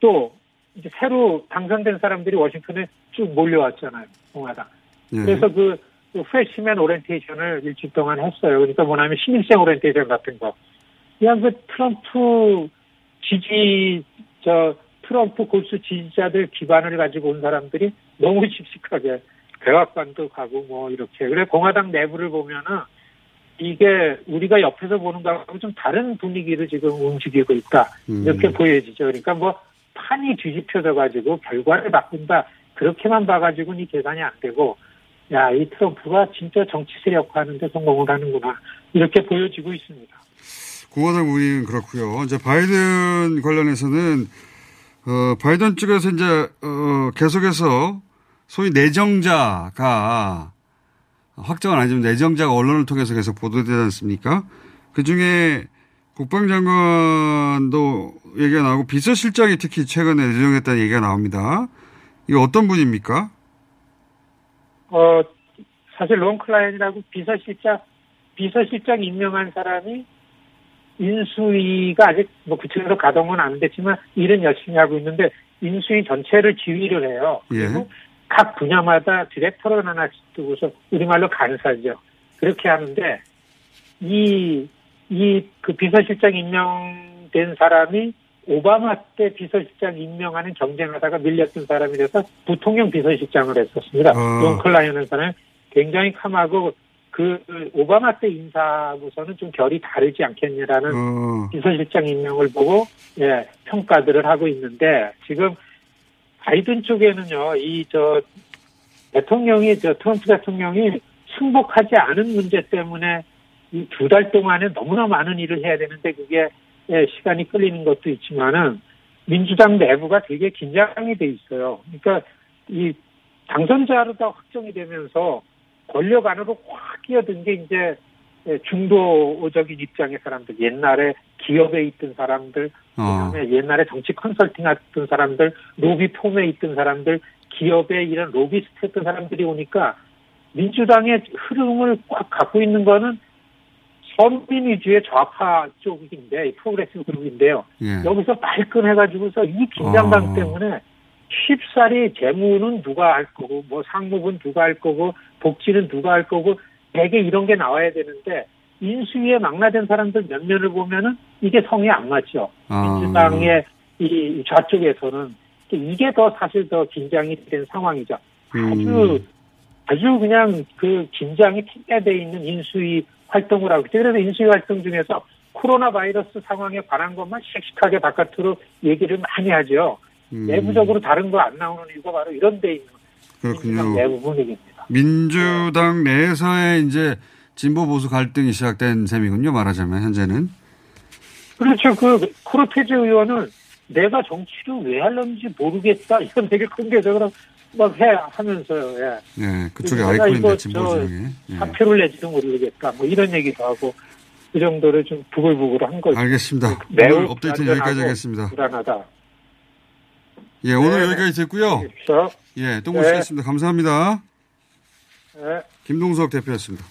또 이제 새로 당선된 사람들이 워싱턴에 쭉 몰려왔잖아요, 공화당. 예. 그래서 그, 그 freshman 오리엔테이션을 일주일 동안 했어요. 그러니까 뭐냐면 신입생 오리엔테이션 같은 거. 그냥 그 트럼프 지지, 저, 트럼프 골수 지지자들 기반을 가지고 온 사람들이 너무 씩씩하게 백악관도 가고 뭐 이렇게. 그래 공화당 내부를 보면은 이게 우리가 옆에서 보는 거하고 좀 다른 분위기로 지금 움직이고 있다. 음. 이렇게 보여지죠. 그러니까 뭐 판이 뒤집혀져 가지고 결과를 바꾼다. 그렇게만 봐가지고는 이 계산이 안 되고 야, 이 트럼프가 진짜 정치 세력화 하는데 성공을 하는구나. 이렇게 보여지고 있습니다. 공화당 우리는 그렇고요. 이제 바이든 관련해서는 어, 바이든 쪽에서 이제 어, 계속해서 소위 내정자가 확정은 아니지만 내정자가 언론을 통해서 계속 보도되지 않습니까? 그 중에 국방장관도 얘기가 나오고 비서실장이 특히 최근에 내정했다는 얘기가 나옵니다. 이거 어떤 분입니까? 어, 사실 론 클라인이라고 비서실장, 비서실장 임명한 사람이 인수위가 아직 뭐 구체적으로 가동은 안 됐지만 일은 열심히 하고 있는데 인수위 전체를 지휘를 해요. 예. 각 분야마다 디렉터를 하나씩 두고서 우리말로 간사죠. 그렇게 하는데 이, 이 그 비서실장 임명된 사람이 오바마 때 비서실장 임명하는 경쟁하다가 밀렸던 사람이 돼서 부통령 비서실장을 했었습니다. 어. 론 클라인은 사람 굉장히 캄하고 그 오바마 때 인사하고서는 좀 결이 다르지 않겠냐라는 어. 비서실장 임명을 보고 예 평가들을 하고 있는데 지금 바이든 쪽에는요 이 저 대통령이 저 트럼프 대통령이 승복하지 않은 문제 때문에 이 두 달 동안에 너무나 많은 일을 해야 되는데 그게 예, 시간이 끌리는 것도 있지만은 민주당 내부가 되게 긴장이 돼 있어요. 그러니까 이 당선자로 다 확정이 되면서 권력 안으로 확 끼어든 게 이제 예, 중도적인 입장의 사람들, 옛날에 기업에 있던 사람들, 어. 그다음에 옛날에 정치 컨설팅 했던 사람들, 로비 firm에 있던 사람들, 기업에 이런 로비스트 했던 사람들이 오니까 민주당의 흐름을 꽉 갖고 있는 거는 서민 위주의 좌파 쪽인데, 이 progressive 그룹인데요. 예. 여기서 발끈해가지고서 이 긴장감 어. 때문에 쉽사리 재무는 누가 할 거고, 뭐 상무는 누가 할 거고, 복지는 누가 할 거고, 대개 이런 게 나와야 되는데, 인수위에 망라된 사람들 몇 면을 보면은 이게 성이 안 맞죠. 아. 민주당의 이 좌쪽에서는 이게 더 사실 더 긴장이 된 상황이죠. 아주 아주 그냥 그 긴장이 ঠি게 있는 인수위 활동을 하고 있죠. 그래서 인수위 활동 중에서 코로나 바이러스 상황에 관한 것만 씩씩하게 바깥으로 얘기를 많이 하죠. 음. 내부적으로 다른 거 안 나오는 이유가 바로 이런 데 있는 그렇군요. 내부 분위기입니다. 민주당 내에서의 이제 진보 보수 갈등이 시작된 셈이군요. 말하자면 현재는. 그렇죠. 그 코르테즈 의원은 내가 정치를 왜 하려는지 모르겠다 이런 되게 공개적으로 막해 하면서요. 예. 예, 그쪽에 아이콘인데 진보 저 중에. 예. 사표를 내지도 모르겠다. 뭐 이런 얘기도 하고 그 정도로 좀 부글부글 한 거죠. 알겠습니다. 매우 오늘 업데이트는 여기까지 하겠습니다. 불안하다. 예, 오늘 네. 여기까지. 그렇죠. 예, 또 네. 모시겠습니다. 감사합니다. 네. 김동석 대표였습니다.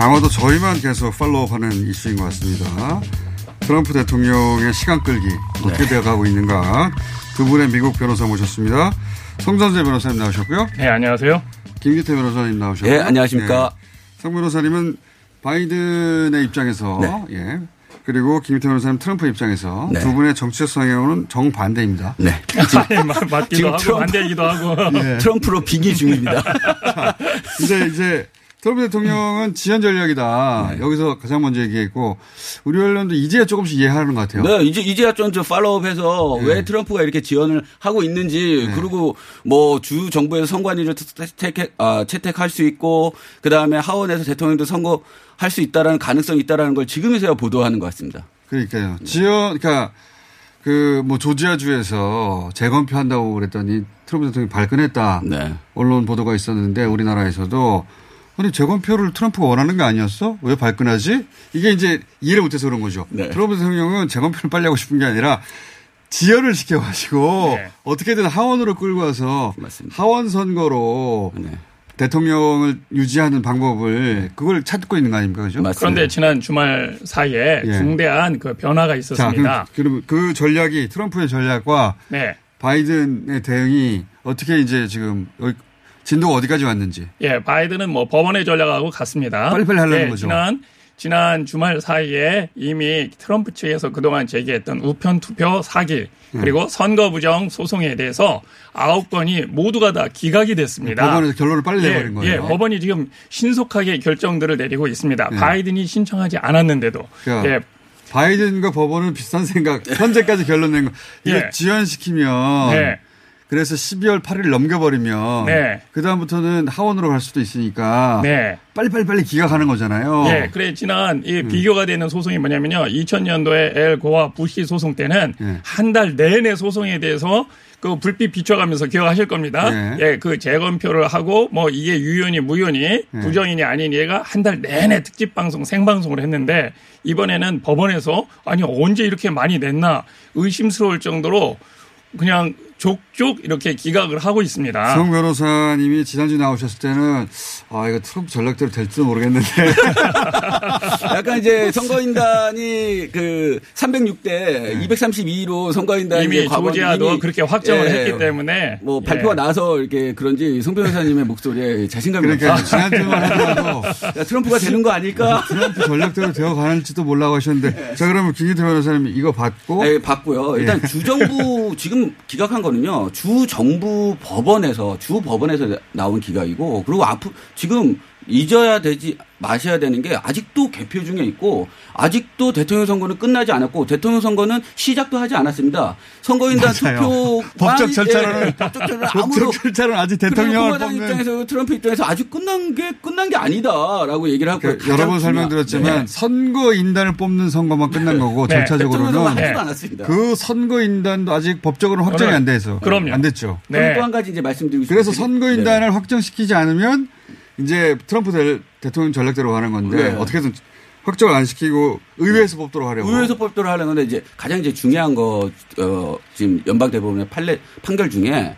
아마도 저희만 계속 팔로우하는 이슈인 것 같습니다. 트럼프 대통령의 시간 끌기 어떻게 되어가고 있는가 두 분의 미국 변호사 모셨습니다. 성전재 변호사님 나오셨고요. 네, 안녕하세요. 김기태 변호사님 나오셨고요. 예, 안녕하십니까. 성 변호사님은 바이든의 입장에서 예 그리고 김기태 변호사님 트럼프 입장에서 네. 두 분의 정치적 성향은 정반대입니다. 네. 맞기도 지금 하고 트럼프- 반대이기도 하고. 예. 트럼프로 비기 중입니다. 근데 이제 트럼프 대통령은 지연 전략이다. 네. 여기서 가장 먼저 얘기했고 우리 언론도 이제 조금씩 이해하는 것 같아요. 네, 이제 이제야 좀저 팔로우업해서 네. 왜 트럼프가 이렇게 지원을 하고 있는지 그리고 뭐 주 정부에서 선관위를 채택 아, 채택할 수 있고 그 다음에 하원에서 대통령도 선거할 수 있다라는 가능성이 있다라는 걸 지금에서야 보도하는 것 같습니다. 그러니까요. 지연, 그러니까 그 뭐 조지아주에서 재검표 한다고 그랬더니 트럼프 대통령이 발끈했다. 네. 언론 보도가 있었는데 우리나라에서도 아니 재검표를 트럼프가 원하는 게 아니었어? 왜 발끈하지? 이게 이제 이해를 못해서 그런 거죠. 네. 트럼프 대통령은 재검표를 빨리 하고 싶은 게 아니라 지연을 시켜가지고 네. 어떻게든 하원으로 끌고 와서 하원 선거로 대통령을 유지하는 방법을 그걸 찾고 있는 거 아닙니까? 그죠? 그런데 지난 주말 사이에 예. 중대한 그 변화가 자, 있었습니다. 그럼, 그럼 그 전략이 트럼프의 전략과 네. 바이든의 대응이 어떻게 이제 지금 진도가 어디까지 왔는지. 예, 바이든은 뭐 법원의 전략하고 같습니다. 빨리빨리 하려는 예, 거죠. 지난 지난 주말 사이에 이미 트럼프 측에서 그동안 제기했던 우편 투표 사기 음. 그리고 선거 부정 소송에 대해서 아홉 건이 모두가 다 기각이 됐습니다. 법원에서 결론을 빨리 예, 내버린 거예요. 예, 법원이 지금 신속하게 결정들을 내리고 있습니다. 네. 바이든이 신청하지 않았는데도 그러니까 예, 바이든과 법원은 비슷한 생각. 현재까지 결론 낸 거. 이거 예. 지연시키면 네. 그래서 12월 8일 넘겨버리면 네. 그 다음부터는 하원으로 갈 수도 있으니까 네. 빨리 빨리 빨리 기각하는 거잖아요. 예, 그래 지난 이 음. 비교가 되는 소송이 뭐냐면요. 2000년도에 엘 고와 부시 소송 때는 예. 한달 내내 소송에 대해서 그 불빛 비춰가면서 기억하실 겁니다. 예. 예, 그 재검표를 하고 뭐 이게 유효니 무효니 예. 부정이니 아니니가 한 달 내내 특집 방송 생방송을 했는데 이번에는 법원에서 아니 언제 이렇게 많이 냈나 의심스러울 정도로 그냥 족족 이렇게 기각을 하고 있습니다. 성 변호사님이 지난주 나오셨을 때는 아 이거 트럼프 전략대로 될지도 모르겠는데 약간 이제 선거인단이 그 306대 232로 선거인단이 이미 조지아도 이미 그렇게 확정을 예, 했기 때문에 뭐 예. 발표가 나서 이렇게 그런지 송 변호사님의 목소리에 자신감이 그러니까. 지난주만 하더라도 야, 트럼프가 되는 거 아닐까? 트럼프 전략대로 되어 가는지도 몰라고 하셨는데 자 그러면 김기태 변호사님 이거 받고 네, 봤고요. 일단 예. 주정부 지금 기각한 거 는요. 주 정부 법원에서 주 법원에서 나온 기각이고 그리고 앞으로 지금 잊어야 되지 마셔야 되는 게 아직도 개표 중에 있고 아직도 대통령 선거는 끝나지 않았고 대통령 선거는 시작도 하지 않았습니다. 선거인단 맞아요. 투표 법적 절차로는 법적 절차로는 아무도 법적 절차로는 아직 대통령을 뽑는 입장에서 트럼프 입장에서 아직 끝난 게 끝난 게 아니다라고 얘기를 하고 그러니까 여러 번 설명드렸지만 선거 인단을 뽑는 선거만 끝난 거고 네. 절차적으로는 않았습니다. 그 선거 인단도 아직 법적으로 확정이 안 돼서 그럼요. 안 됐죠. 그리고 또한 가지 이제 말씀드리고 싶은 그래서 게- 선거 인단을 확정시키지 않으면 이제 트럼프 대- 대통령 전략대로 가는 건데 네. 어떻게든 확정을 안 시키고 의회에서 뽑도록 하려고. 의회에서 법도를 하려는 건데 이제 가장 이제 중요한 거, 어, 지금 연방 대법원의 판례, 판결 중에,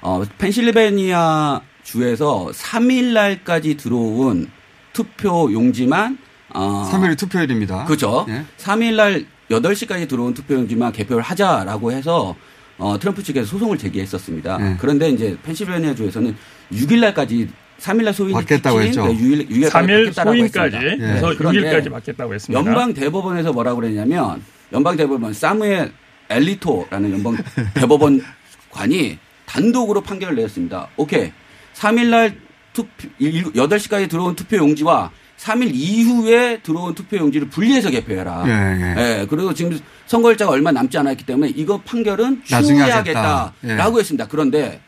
어, 펜실베니아 주에서 3일 날까지 들어온 투표 용지만, 어. 3일이 투표일입니다. 그죠. 예. 3일 날 8시까지 들어온 투표 용지만 개표를 하자라고 해서, 어, 트럼프 측에서 소송을 제기했었습니다. 예. 그런데 이제 펜실베니아 주에서는 6일 날까지 3일날 소인이 받겠다고 했죠. 네, 6일, 6일까지 3일 소인까지 네. 그런데 6일까지 받겠다고 했습니다. 연방 대법원에서 뭐라고 그랬냐면 연방 대법원 사무엘 엘리토라는 연방 대법원관이 단독으로 판결을 내렸습니다. 오케이. 3일날 투표 8시까지 들어온 투표 용지와 3일 이후에 들어온 투표 용지를 분리해서 개표해라. 예, 예. 그리고 지금 선거일자가 얼마 남지 않았기 때문에 이거 판결은 추후에 하겠다. 예. 하겠다라고 했습니다. 그런데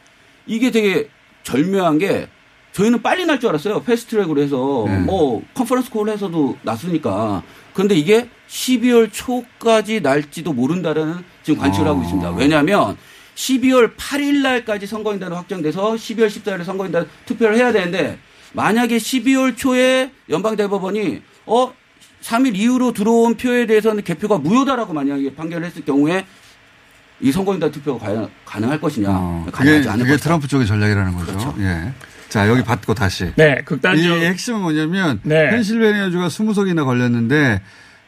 이게 되게 절묘한 게 저희는 빨리 날 줄 알았어요. 패스트트랙으로 해서 네. 뭐 컨퍼런스 콜에서도 났으니까. 그런데 이게 12월 초까지 날지도 모른다라는 지금 관측을 아. 하고 있습니다. 왜냐하면 12월 8일 날까지 선거인단이 확정돼서 12월 14일에 선거인단 투표를 해야 되는데 만약에 12월 초에 연방대법원이 어 3일 이후로 들어온 표에 대해서는 개표가 무효다라고 만약에 판결을 했을 경우에 이 선거인단 투표가 과연 가능할 것이냐 그게, 가능하지 않을 그게 것이다. 트럼프 쪽의 전략이라는 거죠. 예. 자, 여기 받고 다시. 네, 극단적- 이 핵심은 뭐냐면 네. 펜실베니아주가 20석이나 걸렸는데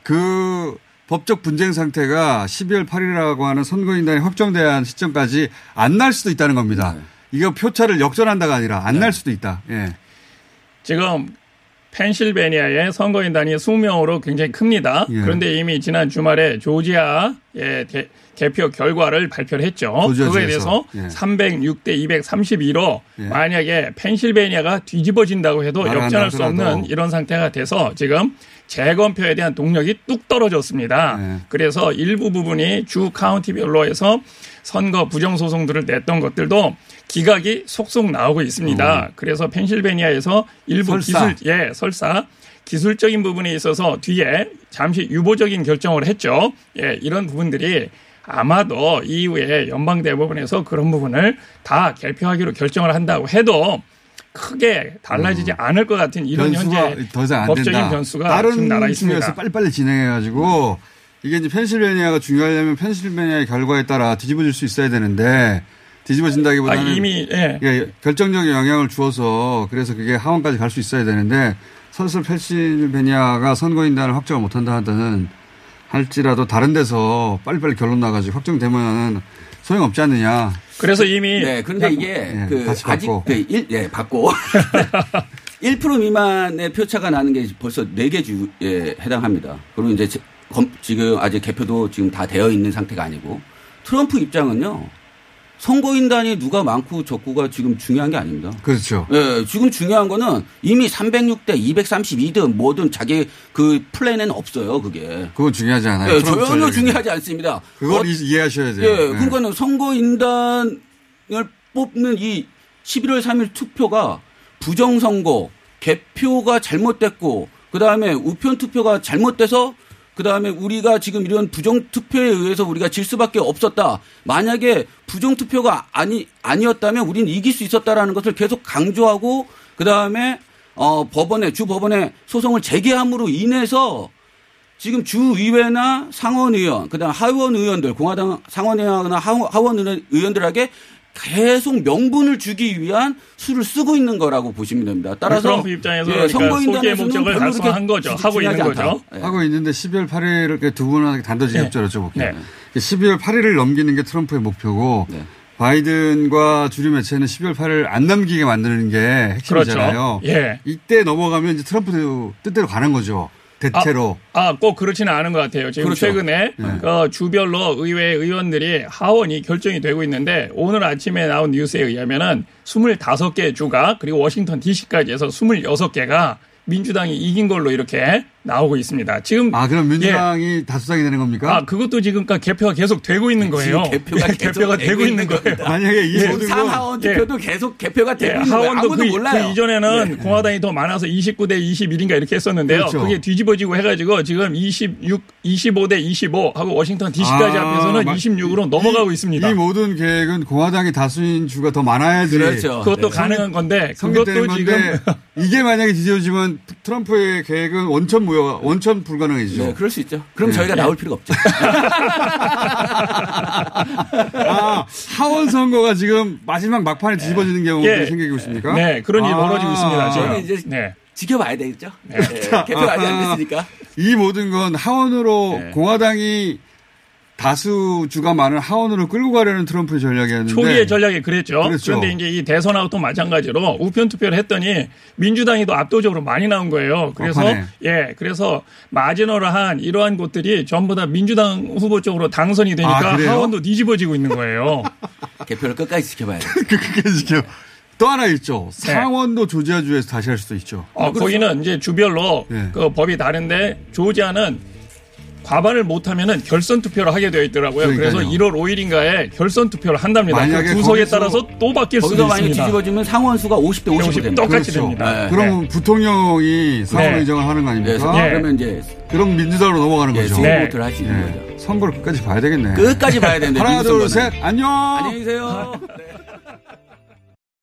그 법적 분쟁 상태가 12월 8일이라고 하는 선거인단이 확정된 시점까지 안 날 수도 있다는 겁니다. 이거 표차를 역전한다가 아니라 안날 수도 있다. 예. 지금 펜실베니아의 선거인단이 수명으로 굉장히 큽니다. 예. 그런데 이미 지난 주말에 조지아의 대- 개표 결과를 발표를 했죠. 그거에. 대해서 예. 306대 232로 예. 만약에 펜실베니아가 뒤집어진다고 해도 역전할 수. 없는 이런 상태가 돼서 지금 재검표에 대한 동력이 뚝 떨어졌습니다. 예. 그래서 일부 부분이 주 카운티별로 해서 선거 부정 소송들을 냈던 것들도 기각이 속속 나오고 있습니다. 그래서 펜실베니아에서 일부 음. 설사. 기술 예, 설사 기술적인 부분에 있어서 뒤에 잠시 유보적인 결정을 했죠. 예, 이런 부분들이 아마도 이후에 연방대법원에서 그런 부분을 다 개표하기로 결정을 한다고 해도 크게 달라지지 않을 것 같은 이런 음. 변수가 현재 더 이상 안 법적인 된다. 변수가 다른 나라 있습니다. 빨리빨리 진행해가지고 이게 이제 펜실베니아가 중요하려면 펜실베니아의 결과에 따라 뒤집어질 수 있어야 되는데 뒤집어진다기보다는 아, 이미, 예. 예, 결정적인 영향을 주어서 그래서 그게 하원까지 갈 수 있어야 되는데 설설 펜실베니아가 선거인단을 확정을 못한다 하다는 할지라도 다른 데서 빨리빨리 결론 나가지고 확정되면은 소용없지 않느냐. 그래서 이미 네, 그런데 이게 예, 그 다시 아직 받고. 그 일, 예, 받고 1% 미만의 표차가 나는 게 벌써 4개 주에 해당합니다. 그리고 이제 제- 검- 지금 아직 개표도 지금 다 되어 있는 상태가 아니고 트럼프 입장은요. 선거인단이 누가 많고 적고가 지금 중요한 게 아닙니다. 그렇죠. 예, 지금 중요한 거는 이미 306대 232든 뭐든 자기 그 플랜에는 없어요, 그게. 그건 중요하지 않아요. 예, 전혀. 중요하지 않습니다. 그걸 어- 이- 이해하셔야 돼요. 예, 네. 그러니까 는 선거인단을 뽑는 이 11월 3일 투표가 부정선거, 개표가 잘못됐고, 그 다음에 우편 투표가 잘못돼서, 그 다음에 우리가 지금 이런 부정 투표에 의해서 우리가 질 수밖에 없었다. 만약에 부정 투표가 아니, 아니었다면 우리는 이길 수 있었다라는 것을 계속 강조하고, 그 다음에, 어, 법원에, 주 법원에 소송을 제기함으로 인해서 지금 주의회나 상원의원, 그다음 하원 의원들, 공화당 상원의원이나 하원 하원 의원- 의원들에게 계속 명분을 주기 위한 수를 쓰고 있는 거라고 보시면 됩니다. 따라서 트럼프 입장에서 예, 그러니까 선거인단에서는 목적을 달성한 거죠. 하고 있는 거죠. 예. 하고 있는데 12월 8일 이렇게 두 분한테 단도직 네. 협조를 여쭤볼게요. 네. 12월 8일을 넘기는 게 트럼프의 목표고 네. 바이든과 주류 매체는 12월 8일 안 넘기게 만드는 게 핵심이잖아요. 그렇죠. 예. 이때 넘어가면 이제 트럼프 뜻대로 가는 거죠. 대체로. 아, 꼭 그렇지는 않은 것 같아요. 지금 그렇죠. 최근에 네. 그 주별로 의회 의원들이 하원이 결정이 되고 있는데 오늘 아침에 나온 뉴스에 의하면은 25개 주가 그리고 워싱턴 DC까지 해서 26개가 민주당이 이긴 걸로 이렇게 나오고 있습니다. 지금 아, 그럼 민주당이 다수당이 되는 겁니까? 아, 그것도 지금 개표가 계속 되고 있는 거예요. 지금 개표가 예, 계속 개표가 되고 있는 있는 거예요. 겁니다. 만약에 이 예. 상하원 투표도 계속 개표가 예, 되고 있는 거예요. 하원도 아무도 그, 몰라요. 그 이전에는 네. 공화당이 더 많아서 29대 21인가 이렇게 했었는데요. 그렇죠. 그게 뒤집어지고 해가지고 지금 26, 25대 25 하고 워싱턴 DC까지 아, 합해서는 막 26으로 넘어가고 있습니다. 이 모든 계획은 공화당이 다수인 주가 더 많아야지. 그렇죠. 그것도 가능한 건데 그것도 지금 이게 만약에 뒤집어지면 트럼프의 계획은 원천 무효, 원천 불가능해지죠. 네, 그럴 수 있죠. 그럼 네. 저희가 나올 필요가 없죠. 아, 하원 선거가 지금 마지막 막판에 뒤집어지는 경우도 예. 생기고 있습니까? 네, 그런 일이 아. 벌어지고 있습니다. 지금. 저는 이제 네. 지켜봐야 되겠죠. 네. 개표가 아직 안 됐으니까. 이 모든 건 하원으로 네. 공화당이 다수주가 많은 하원으로 끌고 가려는 트럼프의 전략이었는데 초기의 전략이 그랬죠. 그렇죠. 그런데 이제 이 대선하고 또 마찬가지로 우편 투표를 했더니 민주당이 더 압도적으로 많이 나온 거예요. 그래서 막판에. 예, 그래서 마지노를 한 이러한 곳들이 전부 다 민주당 후보 쪽으로 당선이 되니까 아? 하원도 뒤집어지고 있는 거예요. 개표를 끝까지 지켜봐야 돼요. 그렇게 지켜. 또 하나 있죠. 네. 상원도 조지아주에서 다시 할 수도 있죠. 어, 거기는 이제 주별로 네. 그 법이 다른데 조지아는 과반을 못하면은 결선 투표를 하게 되어 있더라고요. 그래서 그러니까요. 1월 5일인가에 결선 투표를 한답니다. 만약에 그 구석에 거기서- 따라서 또 바뀔 수도 거기서 많이 있습니다. 뒤집어지면 상원 수가 50대 50이 50 됩니다. 똑같이 그렇죠. 됩니다. 네. 그럼 부통령이 상원 네. 의정을 하는 거 네, 아닙니까? 서- 그러면 이제 그럼 민주당으로 넘어가는 예, 거죠. 네. 보트를 할 수 있는 거죠. 선거를 끝까지 봐야 되겠네. 끝까지 봐야 되는데 하나, 민주 둘, 선거는. 셋, 안녕! 안녕히 계세요. 네.